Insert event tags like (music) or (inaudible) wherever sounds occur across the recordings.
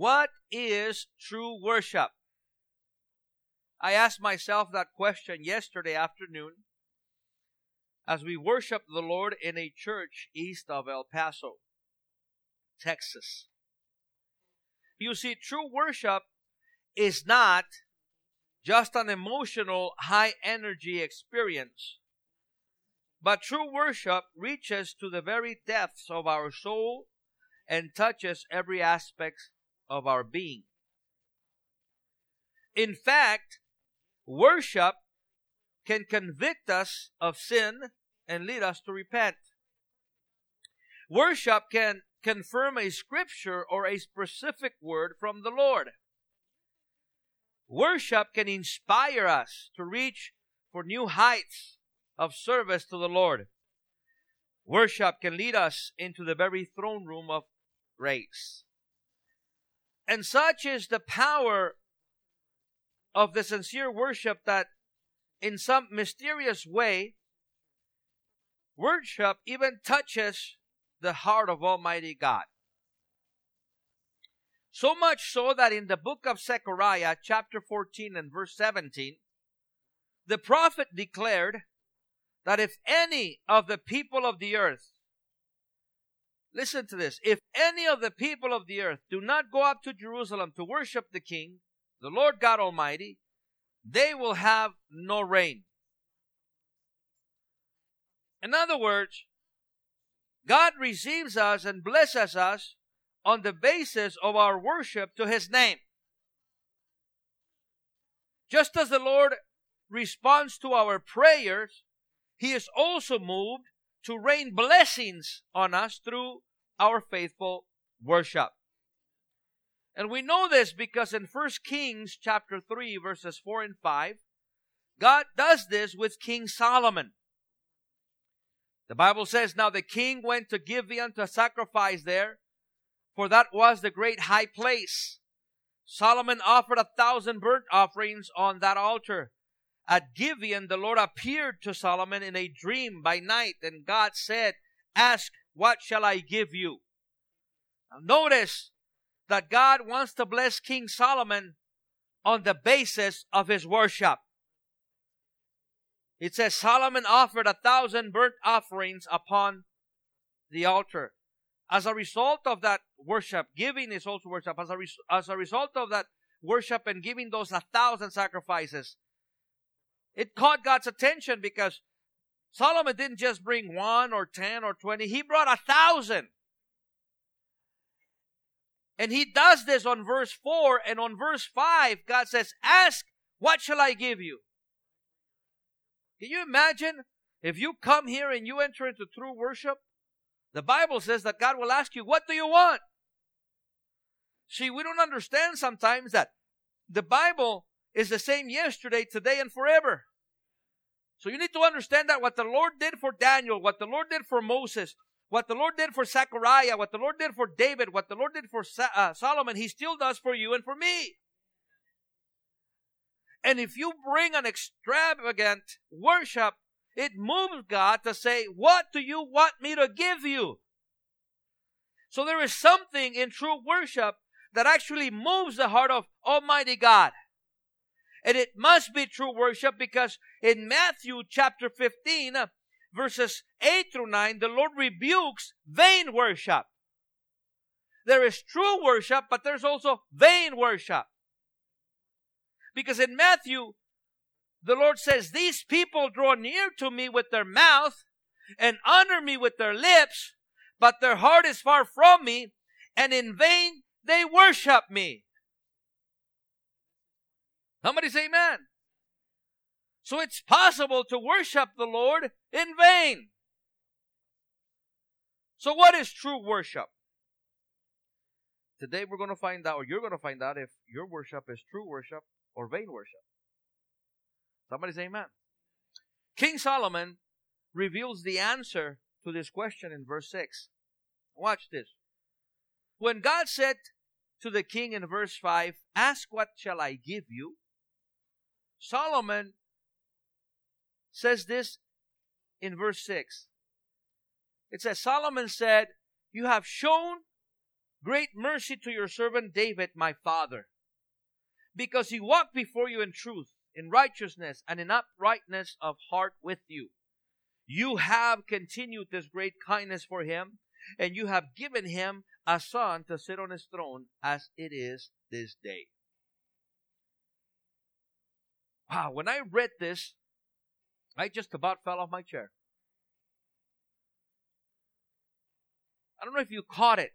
What is true worship? I asked myself that question yesterday afternoon as we worshiped the Lord in a church east of El Paso, Texas. You see, true worship is not just an emotional, high energy experience. But true worship reaches to the very depths of our soul and touches every aspect of our being. In fact, worship can convict us of sin and lead us to repent. Worship can confirm a scripture or a specific word from the Lord. Worship can inspire us to reach for new heights of service to the Lord. Worship can lead us into the very throne room of grace. And such is the power of the sincere worship that in some mysterious way, worship even touches the heart of Almighty God. So much so that in the book of Zechariah, chapter 14 and verse 17, the prophet declared that if any of the people of the earth, listen to this, if any of the people of the earth do not go up to Jerusalem to worship the King, the Lord God Almighty, they will have no rain. In other words, God receives us and blesses us on the basis of our worship to His name. Just as the Lord responds to our prayers, He is also moved to rain blessings on us through our faithful worship. And we know this because in 1 Kings chapter 3 verses 4 and 5, God does this with King Solomon. The Bible says, Now the king went to Gibeon to sacrifice there, for that was the great high place. Solomon offered a thousand burnt offerings on that altar. At Gibeon, the Lord appeared to Solomon in a dream by night, and God said, Ask, what shall I give you? Now notice that God wants to bless King Solomon on the basis of his worship. It says Solomon offered a thousand burnt offerings upon the altar as a result of that worship, giving is also worship. As a, res- as a result of that worship and giving those a thousand sacrifices, it caught God's attention because Solomon didn't just bring one or ten or twenty, he brought a thousand. And he does this on verse 4 and on verse 5, God says, Ask, what shall I give you? Can you imagine if you come here and you enter into true worship the Bible says that God will ask you, What do you want? See, we don't understand sometimes that the Bible is the same yesterday, today, and forever. So you need to understand that what the Lord did for Daniel, what the Lord did for Moses, what the Lord did for Zechariah, what the Lord did for David, what the Lord did for uh, Solomon, He still does for you and for me. And if you bring an extravagant worship it moves God to say, What do you want me to give you? So there is something in true worship that actually moves the heart of Almighty God. And it must be true worship because in Matthew chapter 15, uh, verses 8 through 9, the Lord rebukes vain worship. There is true worship, but there's also vain worship. Because in Matthew the Lord says, These people draw near to me with their mouth and honor me with their lips, but their heart is far from me, and in vain they worship me. Somebody say amen. So it's possible to worship the Lord in vain. So what is true worship? Today we're going to find out, or you're going to find out if your worship is true worship or vain worship. Somebody say amen. King Solomon reveals the answer to this question in verse 6. Watch this. When God said to the king in verse 5, Ask what shall I give you? Solomon says this in verse 6. It says, Solomon said, You have shown great mercy to your servant David, my father, because he walked before you in truth, in righteousness, and in uprightness of heart with you. You have continued this great kindness for him, and you have given him a son to sit on his throne as it is this day. Wow, when I read this, I just about fell off my chair. I don't know if you caught it.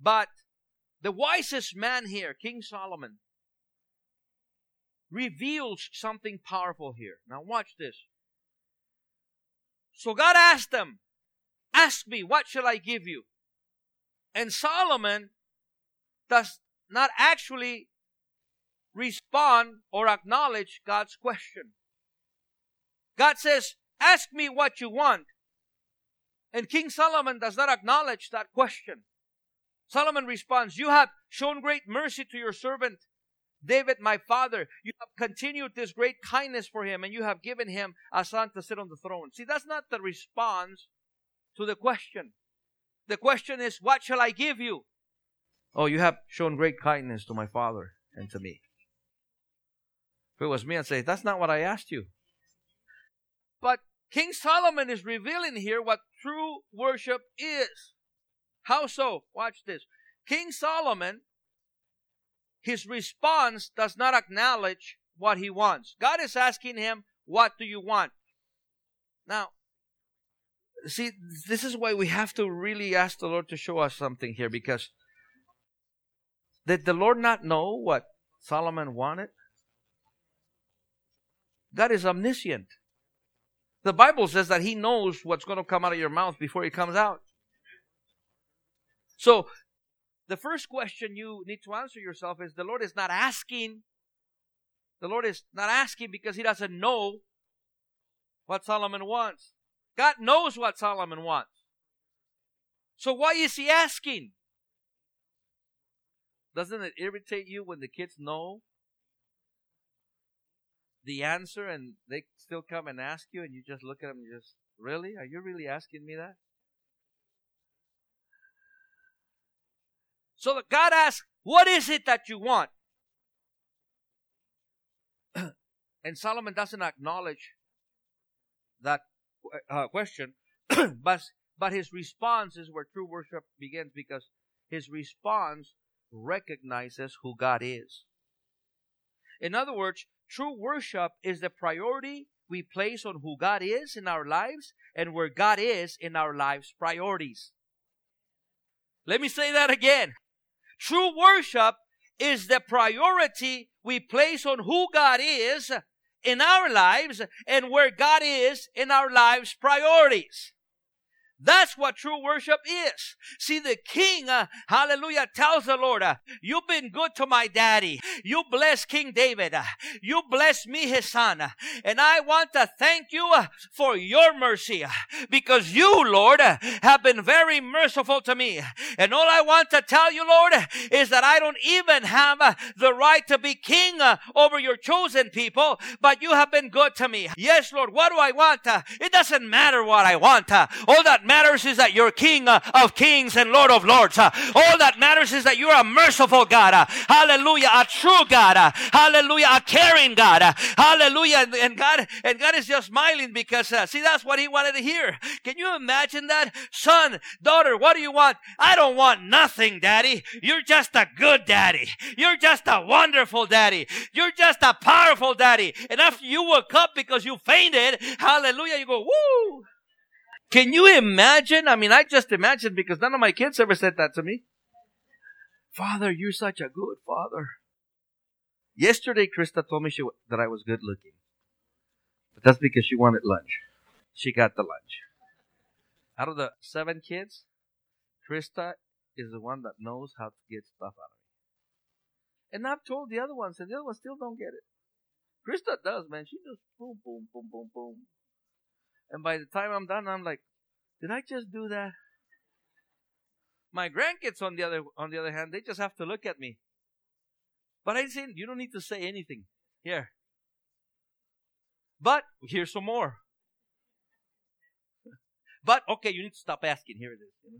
But the wisest man here, King Solomon, reveals something powerful here. Now, watch this. So God asked them, Ask me, what shall I give you? And Solomon does not actually respond or acknowledge God's question. God says, Ask me what you want. And King Solomon does not acknowledge that question. Solomon responds, You have shown great mercy to your servant David, my father. You have continued this great kindness for him, and you have given him a son to sit on the throne. See, that's not the response to the question. The question is, What shall I give you? Oh, you have shown great kindness to my father and to me. If it was me, I'd say, That's not what I asked you. But King Solomon is revealing here what true worship is. How so? Watch this. King Solomon, his response does not acknowledge what he wants. God is asking him, What do you want? Now, see, this is why we have to really ask the Lord to show us something here because did the Lord not know what Solomon wanted? God is omniscient. The Bible says that He knows what's going to come out of your mouth before it comes out. So, the first question you need to answer yourself is the Lord is not asking. The Lord is not asking because He doesn't know what Solomon wants. God knows what Solomon wants. So why is he asking? Doesn't it irritate you when the kids know the answer and they still come and ask you and you just look at them and just, really? Are you really asking me that? So God asks, what is it that you want? (clears throat) and Solomon doesn't acknowledge that uh, question, (clears throat) but but his response is where true worship begins because his response recognizes who God is. In other words, true worship is the priority we place on who God is in our lives and where God is in our lives' priorities. Let me say that again. True worship is the priority we place on who God is in our lives and where God is in our lives' priorities. That's what true worship is. See, the king, uh, hallelujah, tells the Lord, uh, You've been good to my daddy. You bless King David. Uh, you bless me, his son. Uh, and I want to thank you uh, for your mercy uh, because you, Lord, have been very merciful to me. And all I want to tell you, Lord, is that I don't even have the right to be king over your chosen people, but you have been good to me. Yes, Lord, what do I want? It doesn't matter what I want. All that matters is that you're King uh, of kings and Lord of lords. Uh, all that matters is that you're a merciful God. Uh, hallelujah. A true God. Hallelujah. A caring God. Hallelujah. And God, and God is just smiling because, see, that's what he wanted to hear. Can you imagine that? Son, daughter, what do you want? I don't want nothing, daddy. You're just a good daddy. You're just a wonderful daddy. You're just a powerful daddy. And after you woke up because you fainted, hallelujah, you go, woo! Can you imagine? I mean, I just imagine because none of my kids ever said that to me. Father, you're such a good father. Yesterday, Krista told me she, that I was good looking. But that's because she wanted lunch. She got the lunch. Out of the seven kids, Krista is the one that knows how to get stuff out of me. And I've told the other ones, and the other ones still don't get it. Krista does, man. She just boom, boom, boom, boom, boom. And by the time I'm done, I'm like, did I just do that? My grandkids, on the other on the other hand, they just have to look at me. But I say, you don't need to say anything. Here. But here's some more. (laughs) But okay, you need to stop asking. Here it is. You know?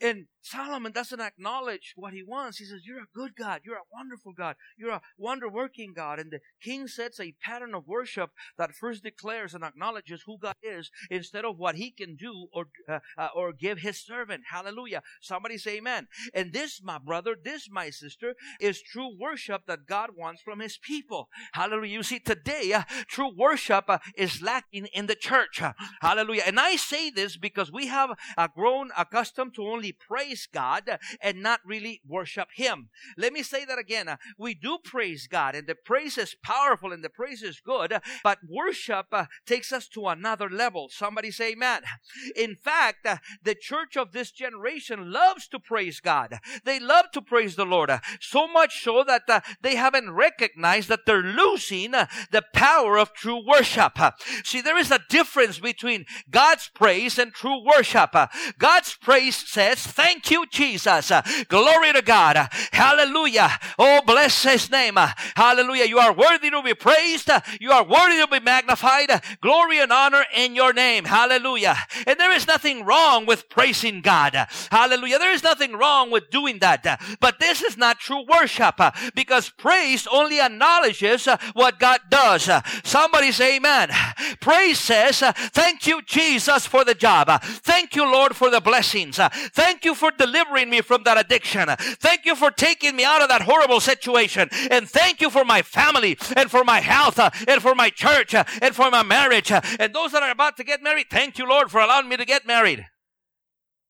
And Solomon doesn't acknowledge what he wants. He says, You're a good God. You're a wonderful God. You're a wonder working God. And the king sets a pattern of worship that first declares and acknowledges who God is instead of what he can do or, uh, uh, or give his servant. Hallelujah. Somebody say amen. And this, my brother, this, my sister, is true worship that God wants from his people. Hallelujah. You see, today, uh, true worship uh, is lacking in the church. Hallelujah. And I say this because we have uh, grown accustomed to only praise God and not really worship Him. Let me say that again. We do praise God and the praise is powerful and the praise is good, but worship uh, takes us to another level. Somebody say amen. In fact, uh, the church of this generation loves to praise God. They love to praise the Lord. So much so that uh, they haven't recognized that they're losing the power of true worship. See, there is a difference between God's praise and true worship. God's praise says, Thank you, Jesus. Uh, glory to God. Uh, hallelujah. Oh, bless his name. Uh, hallelujah. You are worthy to be praised. You are worthy to be magnified. Glory and honor in your name. Hallelujah. And there is nothing wrong with praising God. Hallelujah. There is nothing wrong with doing that. But this is not true worship because praise only acknowledges what God does. Somebody say amen. Praise says, thank you, Jesus, for the job. Thank you, Lord, for the blessings. Thank Thank you for delivering me from that addiction. Thank you for taking me out of that horrible situation. And thank you for my family and for my health uh, and for my church uh, and for my marriage. And those that are about to get married, thank you, Lord, for allowing me to get married.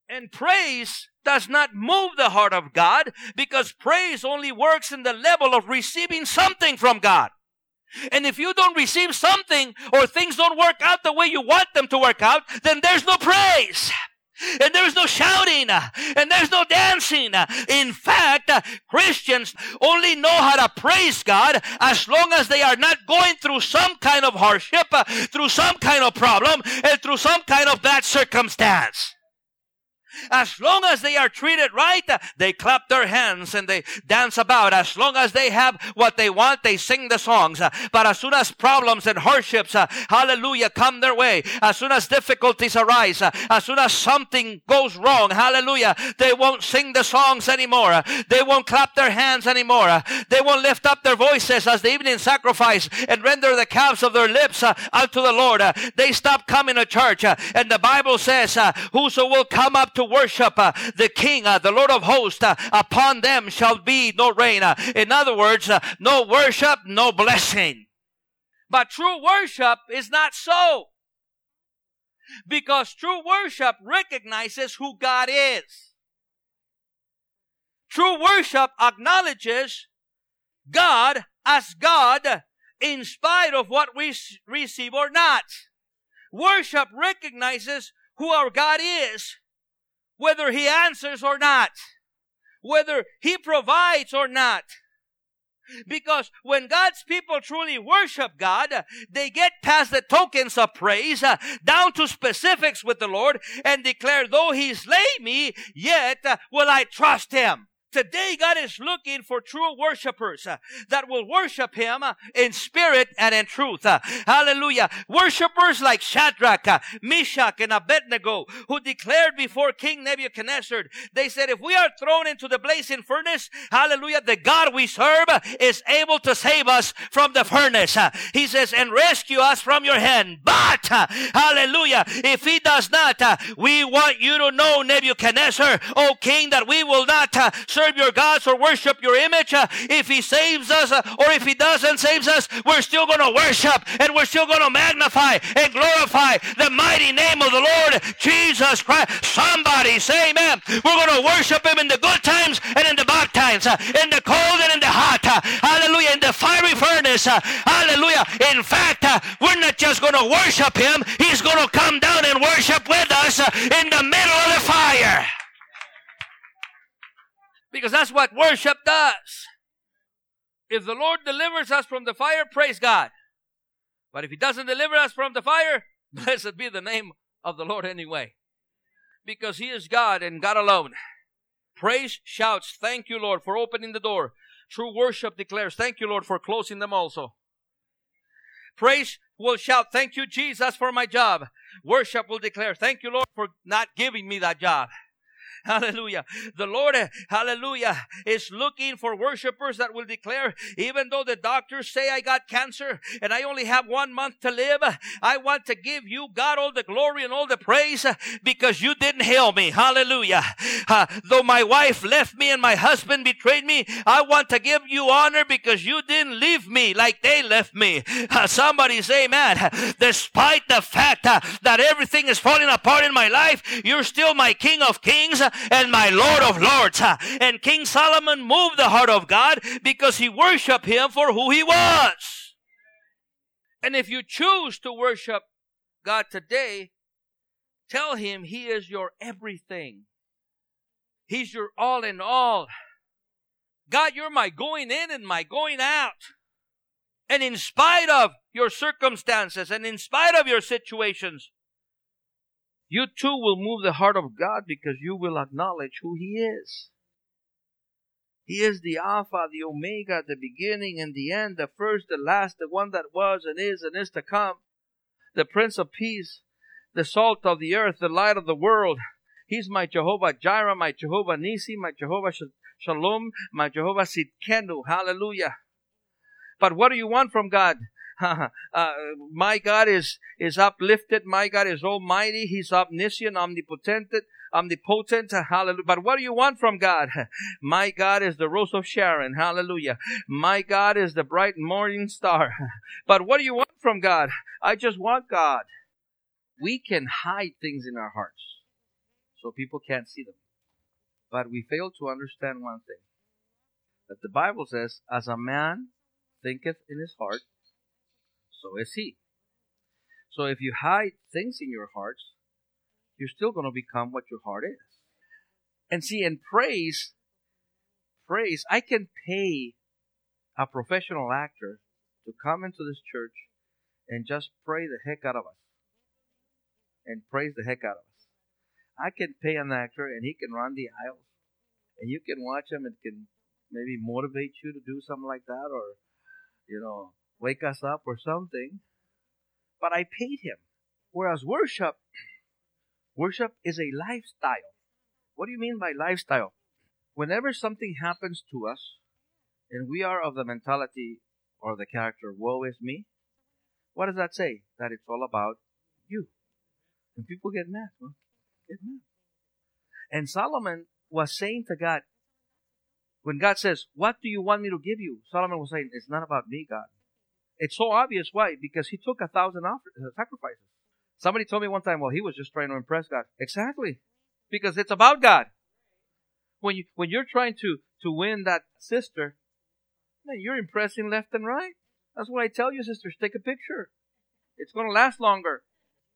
And praise does not move the heart of God because praise only works in the level of receiving something from God. And if you don't receive something or things don't work out the way you want them to work out, then there's no praise and there's no shouting and there's no dancing. In fact, Christians only know how to praise God as long as they are not going through some kind of hardship, through some kind of problem, and through some kind of bad circumstance. As long as they are treated right, they clap their hands and they dance about. As long as they have what they want, they sing the songs. But as soon as problems and hardships, hallelujah, come their way, as soon as difficulties arise, as soon as something goes wrong, hallelujah, they won't sing the songs anymore. They won't clap their hands anymore. They won't lift up their voices as the evening sacrifice and render the calves of their lips uh, unto the Lord. They stop coming to church. Uh, and the Bible says, uh, whoso will come up to worship uh, the King, uh, the Lord of hosts, uh, upon them shall be no rain. In other words, no worship, no blessing. But true worship is not so. Because true worship recognizes who God is. True worship acknowledges God as God in spite of what we receive or not. Worship recognizes who our God is whether he answers or not, whether he provides or not. Because when God's people truly worship God, they get past the tokens of praise uh, down to specifics with the Lord and declare, though he slay me, yet uh, will I trust him. Today, God is looking for true worshipers uh, that will worship Him uh, in spirit and in truth. Uh, hallelujah. Worshipers like Shadrach, uh, Meshach, and Abednego, who declared before King Nebuchadnezzar, they said, if we are thrown into the blazing furnace, hallelujah, the God we serve is able to save us from the furnace. Uh, he says, and rescue us from your hand. But, uh, hallelujah, if He does not, we want you to know, Nebuchadnezzar, O King, that we will not serve your gods or worship your image. Uh, if he saves us uh, or if he doesn't save us, we're still going to worship and we're still going to magnify and glorify the mighty name of the Lord Jesus Christ. Somebody say amen. We're going to worship him in the good times and in the bad times, uh, in the cold and in the hot. Hallelujah. In the fiery furnace. Hallelujah. In fact, we're not just going to worship him. He's going to come down and worship with us in the middle of the fire. Because that's what worship does. If the Lord delivers us from the fire, praise God. But if He doesn't deliver us from the fire, (laughs) blessed be the name of the Lord anyway. Because He is God and God alone. Praise shouts, Thank you, Lord, for opening the door. True worship declares, Thank you, Lord, for closing them also. Praise will shout, Thank you, Jesus, for my job. Worship will declare, Thank you, Lord, for not giving me that job. (laughs) Hallelujah. The Lord, hallelujah, is looking for worshipers that will declare, even though the doctors say I got cancer and I only have one month to live, I want to give you, God, all the glory and all the praise because you didn't heal me. Hallelujah. Uh, though my wife left me and my husband betrayed me, I want to give you honor because you didn't leave me like they left me. Uh, somebody say, man, despite the fact uh, that everything is falling apart in my life, you're still my King of Kings and my Lord of Lords. And King Solomon moved the heart of God because he worshiped him for who he was. And if you choose to worship God today, tell him he is your everything. He's your all in all. God, you're my going in and my going out. And in spite of your circumstances and in spite of your situations, you too will move the heart of God because you will acknowledge who He is. He is the Alpha, the Omega, the beginning and the end, the first, the last, the one that was and is and is to come, the Prince of Peace, the salt of the earth, the light of the world. He's my Jehovah Jireh, my Jehovah Nisi, my Jehovah Shalom, my Jehovah Sidkenu. Hallelujah. But what do you want from God? (laughs) uh, my God is, is uplifted. My God is almighty. He's omniscient, omnipotent, omnipotent. Hallelujah. But what do you want from God? (laughs) My God is the rose of Sharon. Hallelujah. My God is the bright morning star. (laughs) But what do you want from God? I just want God. We can hide things in our hearts so people can't see them. But we fail to understand one thing that the Bible says, as a man thinketh in his heart, so is he. So if you hide things in your hearts, you're still going to become what your heart is. And see, in praise, praise, I can pay a professional actor to come into this church and just pray the heck out of us. And praise the heck out of us. I can pay an actor and he can run the aisles. And you can watch him and can maybe motivate you to do something like that or, you know, wake us up or something. But I paid him. Whereas worship, worship is a lifestyle. What do you mean by lifestyle? Whenever something happens to us, and we are of the mentality or the character, woe is me, what does that say? That it's all about you. And people get mad. Get mad. And Solomon was saying to God, when God says, What do you want me to give you? Solomon was saying, It's not about me, God. It's so obvious. Why? Because he took a thousand offer, uh, sacrifices. Somebody told me one time, well, he was just trying to impress God. Exactly. Because it's about God. When you, when you're trying to, to win that sister, man, you're impressing left and right. That's what I tell you, sisters. Take a picture. It's going to last longer.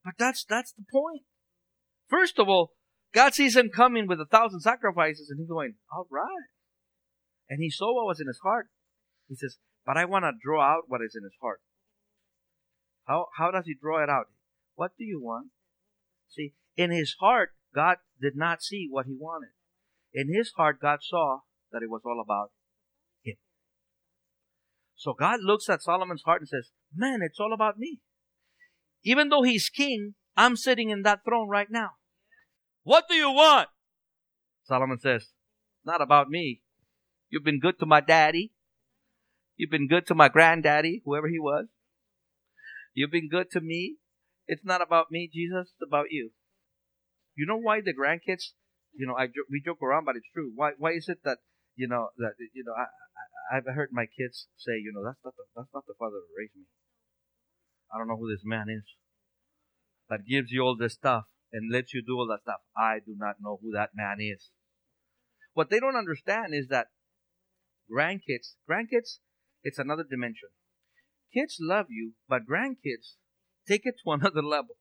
But that's, that's the point. First of all, God sees him coming with a thousand sacrifices and he's going, all right. And he saw what was in his heart. He says, but I want to draw out what is in his heart. How, how does he draw it out? What do you want? See, in his heart, God did not see what he wanted. In his heart, God saw that it was all about him. So God looks at Solomon's heart and says, Man, it's all about me. Even though he's king, I'm sitting in that throne right now. What do you want? Solomon says, Not about me. You've been good to my daddy. You've been good to my granddaddy, whoever he was. You've been good to me. It's not about me, Jesus. It's about you. You know why the grandkids, you know, I we joke around, but it's true. Why why is it that you know that you know I, I I've heard my kids say, you know, that's not the that's not the father who raised me. I don't know who this man is that gives you all this stuff and lets you do all that stuff. I do not know who that man is. What they don't understand is that grandkids, grandkids it's another dimension. Kids love you, but grandkids take it to (laughs) another level.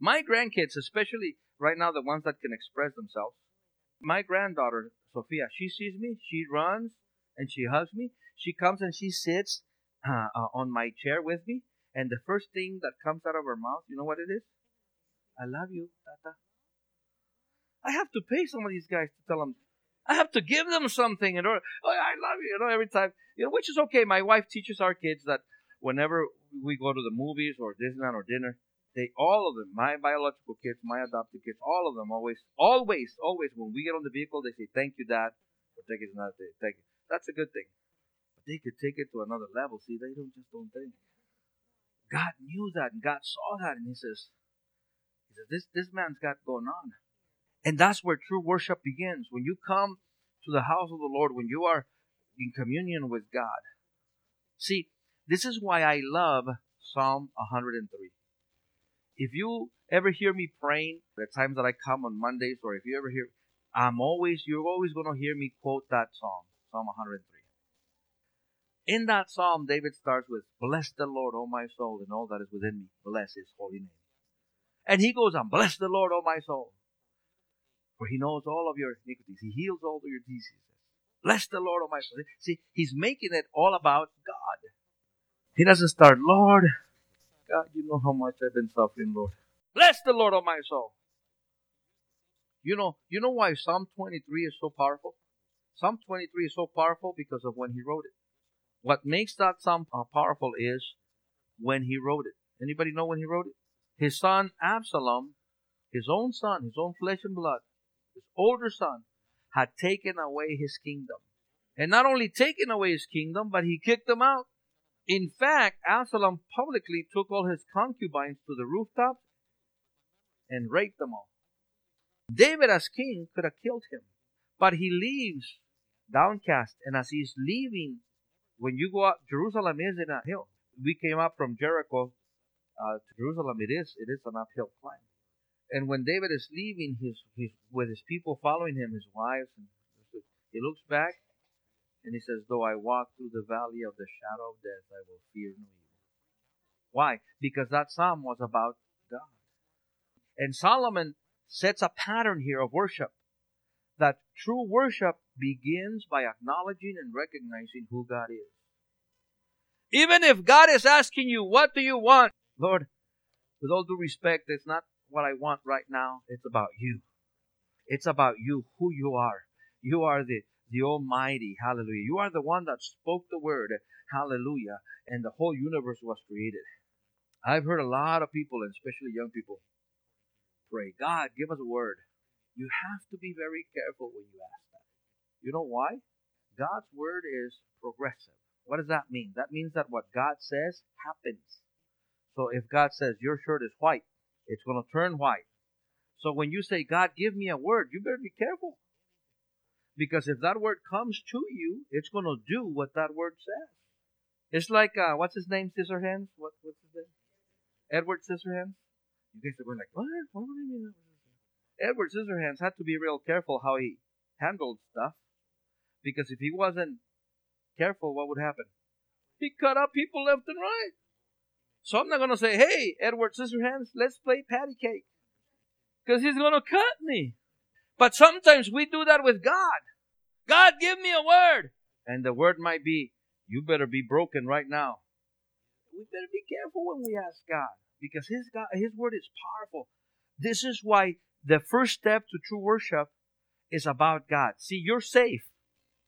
My grandkids, especially right now, the ones that can express themselves, my granddaughter, Sophia, she sees me, she runs and she hugs me. She comes and she sits uh, uh, on my chair with me, and the first thing that comes out of her mouth, you know what it is? I love you, Tata. I have to pay some of these guys to tell them I have to give them something in order. Oh, I love you, you know, every time, you know, which is okay. My wife teaches our kids that whenever we go to the movies or Disneyland or dinner, they all of them, my biological kids, my adopted kids, all of them always, always, always, when we get on the vehicle, they say, "Thank you, Dad, for taking another day. Thank you." That's a good thing. But they could take it to another level. See, they don't just don't think. God knew that, and God saw that, and He says, He says, "This this man's got going on," and that's where true worship begins. When you come to the house of the Lord, when you are in communion with God. See, this is why I love Psalm 103 if you ever hear me praying, the times that I come on Mondays, or if you ever hear, I'm always, you're always going to hear me quote that psalm, Psalm 103. In that psalm, David starts with, Bless the Lord, O my soul, and all that is within me. Bless his holy name. And he goes on, Bless the Lord, O my soul. For he knows all of your iniquities. He heals all of your diseases. Bless the Lord, O my soul. See, he's making it all about God. He doesn't start, Lord, God, you know how much I've been suffering, Lord. Bless the Lord of my soul. You know, you know why Psalm 23 is so powerful? Psalm 23 is so powerful because of when he wrote it. What makes that psalm uh, powerful is when he wrote it. Anybody know when he wrote it? His son Absalom, his own son, his own flesh and blood, his older son, had taken away his kingdom. And not only taken away his kingdom, but he kicked him out. In fact, Absalom publicly took all his concubines to the rooftop and raped them all. David, as king, could have killed him, but he leaves downcast. And as he's leaving, when you go up, Jerusalem is in a hill. We came up from Jericho uh, to Jerusalem. It is it is an uphill climb. And when David is leaving, his, his with his people following him, his wives, and he looks back and he says, Though I walk through the valley of the shadow of death, I will fear no evil. Why? Because that psalm was about God. And Solomon sets a pattern here of worship. That true worship begins by acknowledging and recognizing who God is. Even if God is asking you, What do you want? Lord, with all due respect, it's not what I want right now. It's about you. It's about you, who you are. You are the the Almighty. Hallelujah. You are the one that spoke the word. Hallelujah. And the whole universe was created. I've heard a lot of people, and especially young people, pray, God, give us a word. You have to be very careful when you ask that. You know why? God's word is progressive. What does that mean? That means that what God says happens. So if God says your shirt is white, it's going to turn white. So when you say, God, give me a word, you better be careful. Because if that word comes to you, it's going to do what that word says. It's like, uh, what's his name, Scissorhands? What, what's his name? Edward Scissorhands? You guys are going like, what? What do you mean? Edward Scissorhands had to be real careful how he handled stuff. Because if he wasn't careful, what would happen? He cut up people left and right. So I'm not going to say, hey, Edward Scissorhands, let's play patty cake. Because he's going to cut me. But sometimes we do that with God. God, give me a word. And the word might be, you better be broken right now. We better be careful when we ask God because his God, his word is powerful. This is why the first step to true worship is about God. See, you're safe.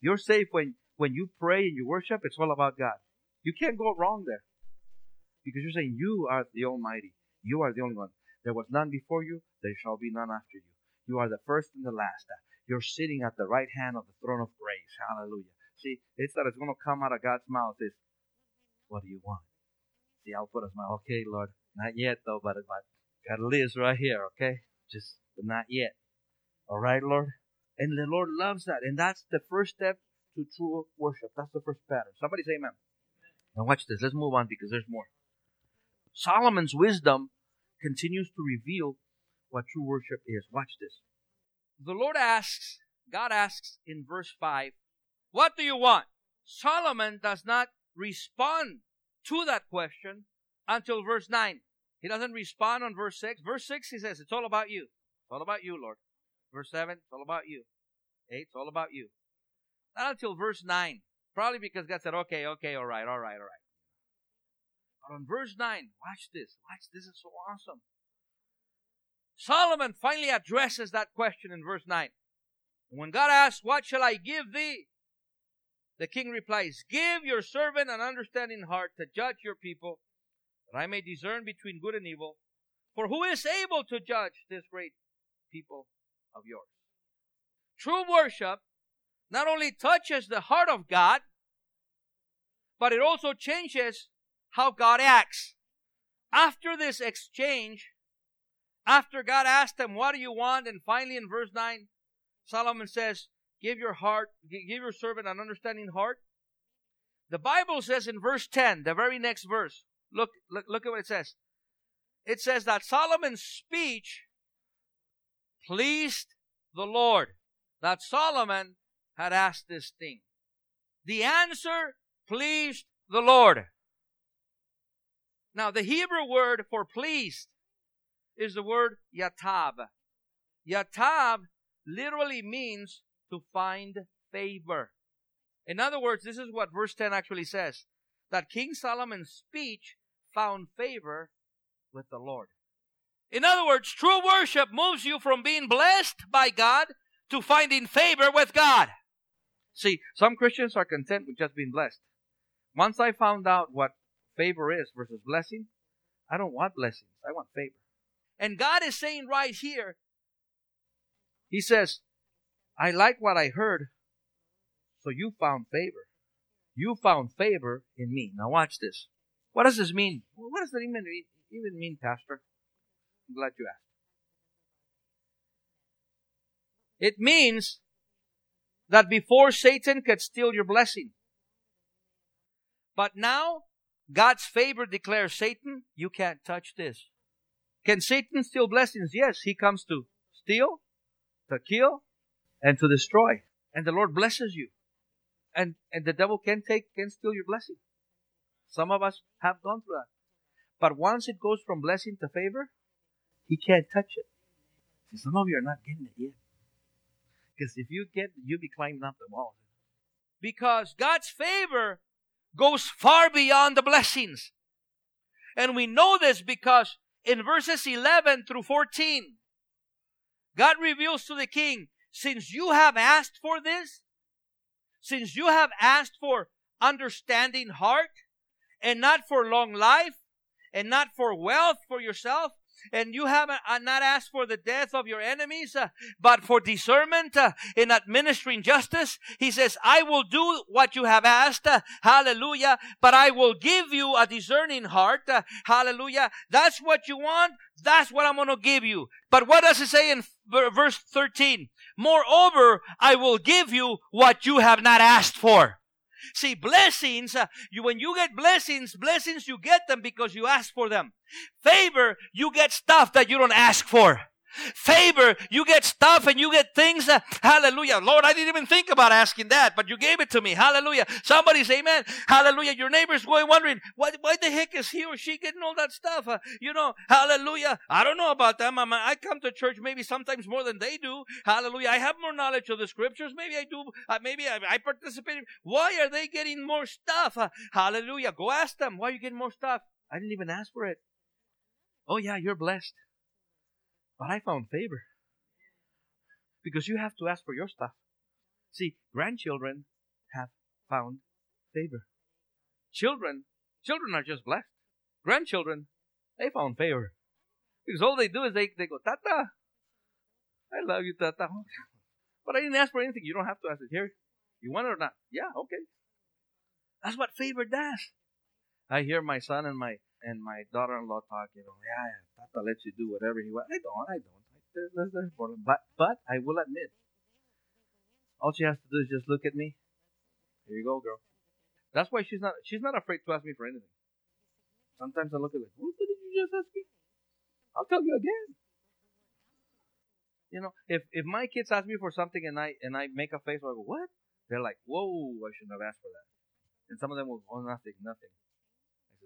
You're safe when, when you pray and you worship, it's all about God. You can't go wrong there. Because you're saying, You are the Almighty. You are the only one. There was none before you, there shall be none after you. You are the first and the last. You're sitting at the right hand of the throne of grace. Hallelujah. See, it's that it's going to come out of God's mouth is, what do you want? See, I'll put a smile. Okay, Lord. Not yet, though, but, but got a list right here, okay? Just, not yet. All right, Lord? And the Lord loves that. And that's the first step to true worship. That's the first pattern. Somebody say amen. Now watch this. Let's move on because there's more. Solomon's wisdom continues to reveal what true worship is. Watch this. The Lord asks, God asks in verse 5, What do you want? Solomon does not respond to that question until verse 9. He doesn't respond on verse 6. Verse 6, he says, It's all about you. It's all about you, Lord. Verse 7, it's all about you. 8, it's all about you. Not until verse 9. Probably because God said, Okay, okay, all right, all right, all right. But on verse 9, watch this. Watch, this is so awesome. Solomon finally addresses that question in verse 9. When God asks, What shall I give thee? The king replies, Give your servant an understanding heart to judge your people, that I may discern between good and evil. For who is able to judge this great people of yours? True worship not only touches the heart of God, but it also changes how God acts. After this exchange, after God asked him, What do you want? And finally in verse 9, Solomon says, Give your heart, give your servant an understanding heart. The Bible says in verse 10, the very next verse, look, look, look at what it says. It says that Solomon's speech pleased the Lord. That Solomon had asked this thing. The answer pleased the Lord. Now, the Hebrew word for pleased is the word yatab. Yatab literally means to find favor. In other words, this is what verse 10 actually says that King Solomon's speech found favor with the Lord. In other words, true worship moves you from being blessed by God to finding favor with God. See, some Christians are content with just being blessed. Once I found out what favor is versus blessing, I don't want blessings. I want favor. And God is saying right here, He says, I like what I heard, so you found favor. You found favor in me. Now watch this. What does this mean? What does that even, even mean, Pastor? I'm glad you asked. It means that before Satan could steal your blessing. But now, God's favor declares Satan, you can't touch this. Can Satan steal blessings? Yes, he comes to steal, to kill, and to destroy. And the Lord blesses you. And and the devil can take can steal your blessing. Some of us have gone through that. But once it goes from blessing to favor, he can't touch it. See, some of you are not getting it yet. Because if you get you'll be climbing up the wall. Because God's favor goes far beyond the blessings. And we know this because in verses 11 through 14, God reveals to the king, since you have asked for this, since you have asked for understanding heart, and not for long life, and not for wealth for yourself, and you have not asked for the death of your enemies, uh, but for discernment uh, in administering justice. He says, I will do what you have asked. Uh, hallelujah. But I will give you a discerning heart. Uh, hallelujah. That's what you want. That's what I'm going to give you. But what does it say in verse 13? Moreover, I will give you what you have not asked for. See, blessings, uh, you, when you get blessings, blessings, you get them because you ask for them. Favor, you get stuff that you don't ask for favor. You get stuff and you get things. Hallelujah. Lord, I didn't even think about asking that, but you gave it to me. Hallelujah. Somebody say amen. Hallelujah. Your neighbor's going wondering, why, why the heck is he or she getting all that stuff? Uh, you know, hallelujah. I don't know about them. I'm, I come to church maybe sometimes more than they do. Hallelujah. I have more knowledge of the scriptures. Maybe I do. Uh, maybe I, I participate. Why are they getting more stuff? Uh, hallelujah. Go ask them. Why are you getting more stuff? I didn't even ask for it. Oh yeah, you're blessed. But I found favor. Because you have to ask for your stuff. See, grandchildren have found favor. Children, children are just blessed. Grandchildren, they found favor. Because all they do is they, they go, Tata, I love you, Tata. (laughs) But I didn't ask for anything. You don't have to ask it. Here, you want it or not? Yeah, okay. That's what favor does. I hear my son and my and my daughter-in-law talk, you know, yeah, Tata lets you do whatever he wants. I don't, I don't. There's, there's but, but I will admit, all she has to do is just look at me. Here you go, girl. That's why she's not, she's not afraid to ask me for anything. Sometimes I look at her, what did you just ask me? I'll tell you again. You know, if if my kids ask me for something and I and I make a face I go, what? They're like, whoa, I shouldn't have asked for that. And some of them will, oh, nothing, nothing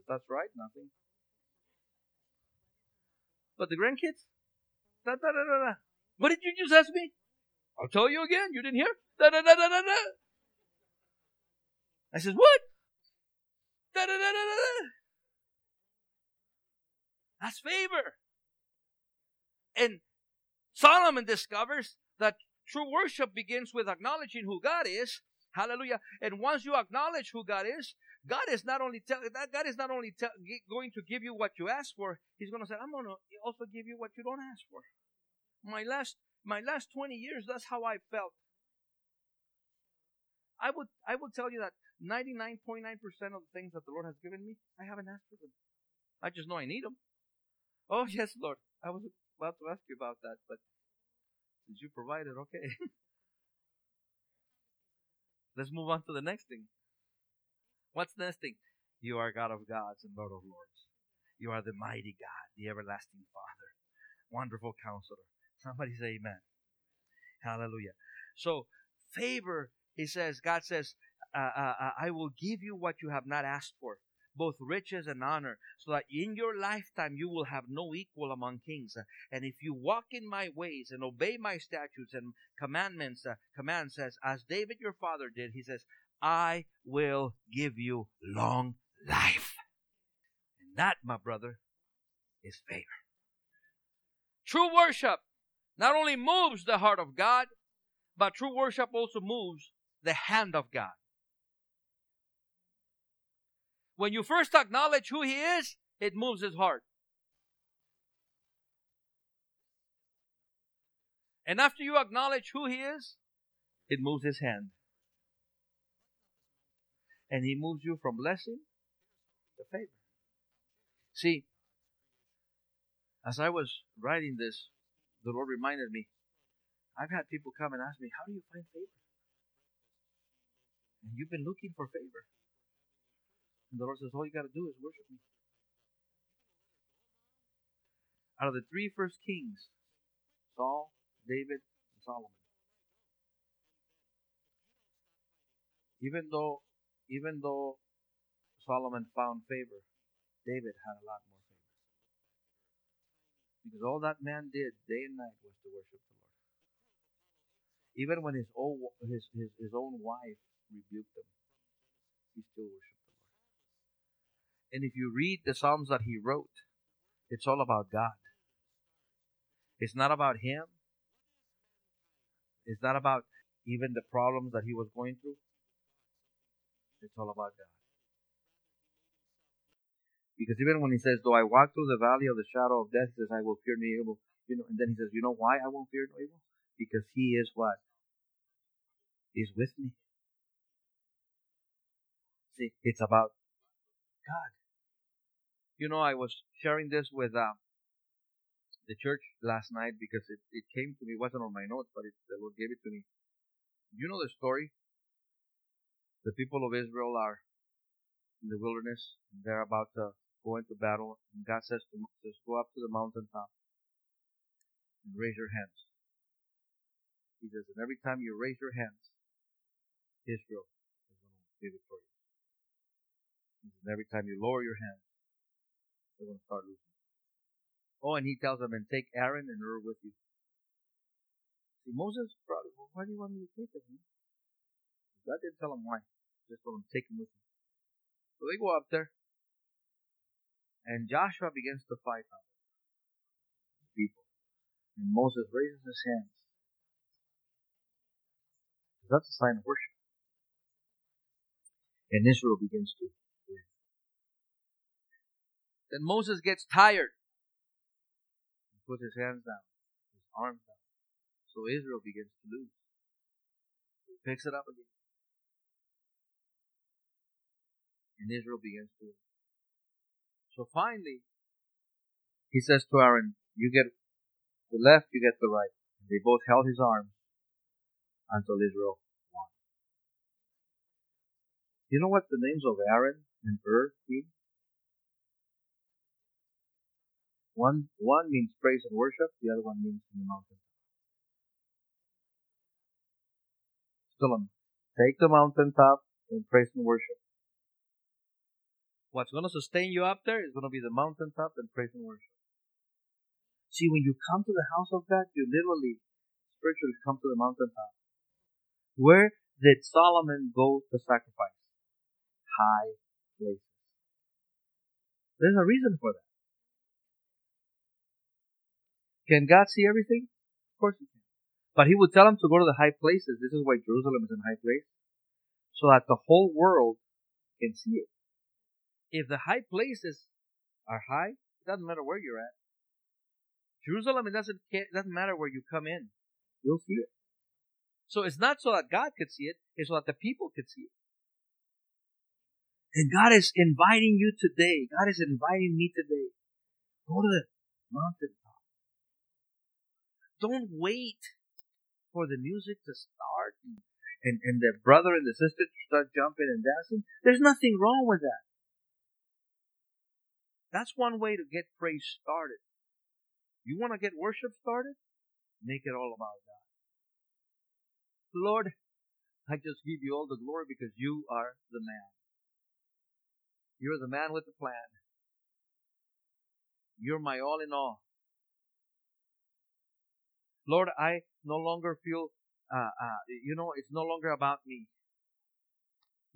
that's right, nothing. But the grandkids, da da da da da. What did you just ask me? I'll tell you again. You didn't hear? Da da da da da da. I says, what? Da da da da da. That's favor. And Solomon discovers that true worship begins with acknowledging who God is. Hallelujah. And once you acknowledge who God is, God is not only tell God is not only tell, going to give you what you ask for. He's going to say, "I'm going to also give you what you don't ask for." My last my last 20 years, that's how I felt. I would I would tell you that 99.9% of the things that the Lord has given me, I haven't asked for them. I just know I need them. Oh (laughs) yes, Lord. I was about to ask you about that, but since you provided, okay. (laughs) Let's move on to the next thing. What's the next thing? You are God of gods and Lord of lords. You are the mighty God, the everlasting Father, wonderful counselor. Somebody say amen. Hallelujah. So, favor, he says, God says, uh, uh, uh, I will give you what you have not asked for, both riches and honor, so that in your lifetime you will have no equal among kings. And if you walk in my ways and obey my statutes and commandments, uh, command says, as David your father did, he says, I will give you long life. And that, my brother, is favor. True worship not only moves the heart of God, but true worship also moves the hand of God. When you first acknowledge who He is, it moves His heart. And after you acknowledge who He is, it moves His hand and He moves you from blessing to favor. See, as I was writing this, the Lord reminded me, I've had people come and ask me, How do you find favor? And you've been looking for favor. And the Lord says, All you got to do is worship me. Out of the three first kings, Saul, David, and Solomon, even though even though Solomon found favor, David had a lot more favor. Because all that man did day and night was to worship the Lord. Even when his own, his, his, his own wife rebuked him, he still worshiped the Lord. And if you read the Psalms that he wrote, it's all about God. It's not about him. It's not about even the problems that he was going through. It's all about God. Because even when he says, though I walk through the valley of the shadow of death, he says, I will fear no evil. You know, and then he says, you know why I won't fear no evil? Because he is what? He's with me. See, it's about God. You know, I was sharing this with uh, the church last night because it, it came to me, it wasn't on my notes, but it, the Lord gave it to me. You know the story the people of Israel are in the wilderness. They're about to go into battle. And God says to Moses, go up to the mountaintop and raise your hands. He says, and every time you raise your hands, Israel is going to be victorious. And every time you lower your hands, they're going to start losing. Oh, and he tells them, and take Aaron and Hur with you. See, Moses, brother, well, why do you want me to take them? God didn't tell him why. Just let them take him with him. So they go up there, and Joshua begins to fight on people. And Moses raises his hands. That's a sign of worship. And Israel begins to win. Then Moses gets tired. He puts his hands down, his arms down. So Israel begins to lose. He picks it up again. And Israel begins to. So finally, he says to Aaron, You get the left, you get the right. And they both held his arms until Israel won. You know what the names of Aaron and Hur mean? One, one means praise and worship, the other one means in the mountain. Still. Take the mountaintop and praise and worship. What's going to sustain you up there is going to be the mountaintop and praise and worship. See, when you come to the house of God, you literally, spiritually come to the mountaintop. Where did Solomon go to sacrifice? High places. There's a reason for that. Can God see everything? Of course he can. But he would tell him to go to the high places. This is why Jerusalem is in high place. So that the whole world can see it. If the high places are high, it doesn't matter where you're at. Jerusalem, it doesn't it doesn't matter where you come in. You'll see it. So it's not so that God could see it, it's so that the people could see it. And God is inviting you today. God is inviting me today. Go to the mountaintop. Don't wait for the music to start and, and, and the brother and the sister to start jumping and dancing. There's nothing wrong with that. That's one way to get praise started. You want to get worship started? Make it all about God. Lord, I just give you all the glory because you are the man. You're the man with the plan. You're my all in all. Lord, I no longer feel, uh, uh, you know, it's no longer about me.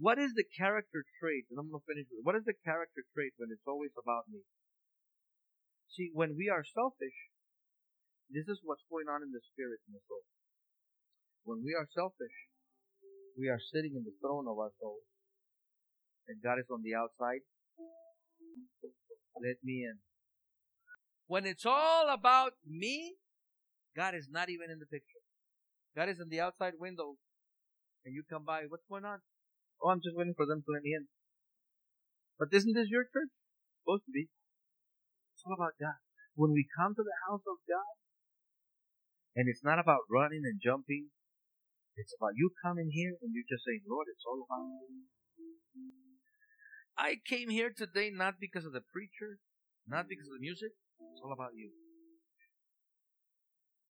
What is the character trait? And I'm to finish with what is the character trait when it's always about me? See, when we are selfish, this is what's going on in the spirit and the soul. When we are selfish, we are sitting in the throne of our soul. And God is on the outside. Let me in. When it's all about me, God is not even in the picture. God is in the outside window. And you come by, what's going on? Oh, I'm just waiting for them to let me in. But isn't this your church? It's supposed to be. It's all about God. When we come to the house of God, and it's not about running and jumping, it's about you coming here and you just saying, Lord, it's all about you. I came here today not because of the preacher, not because of the music. It's all about you.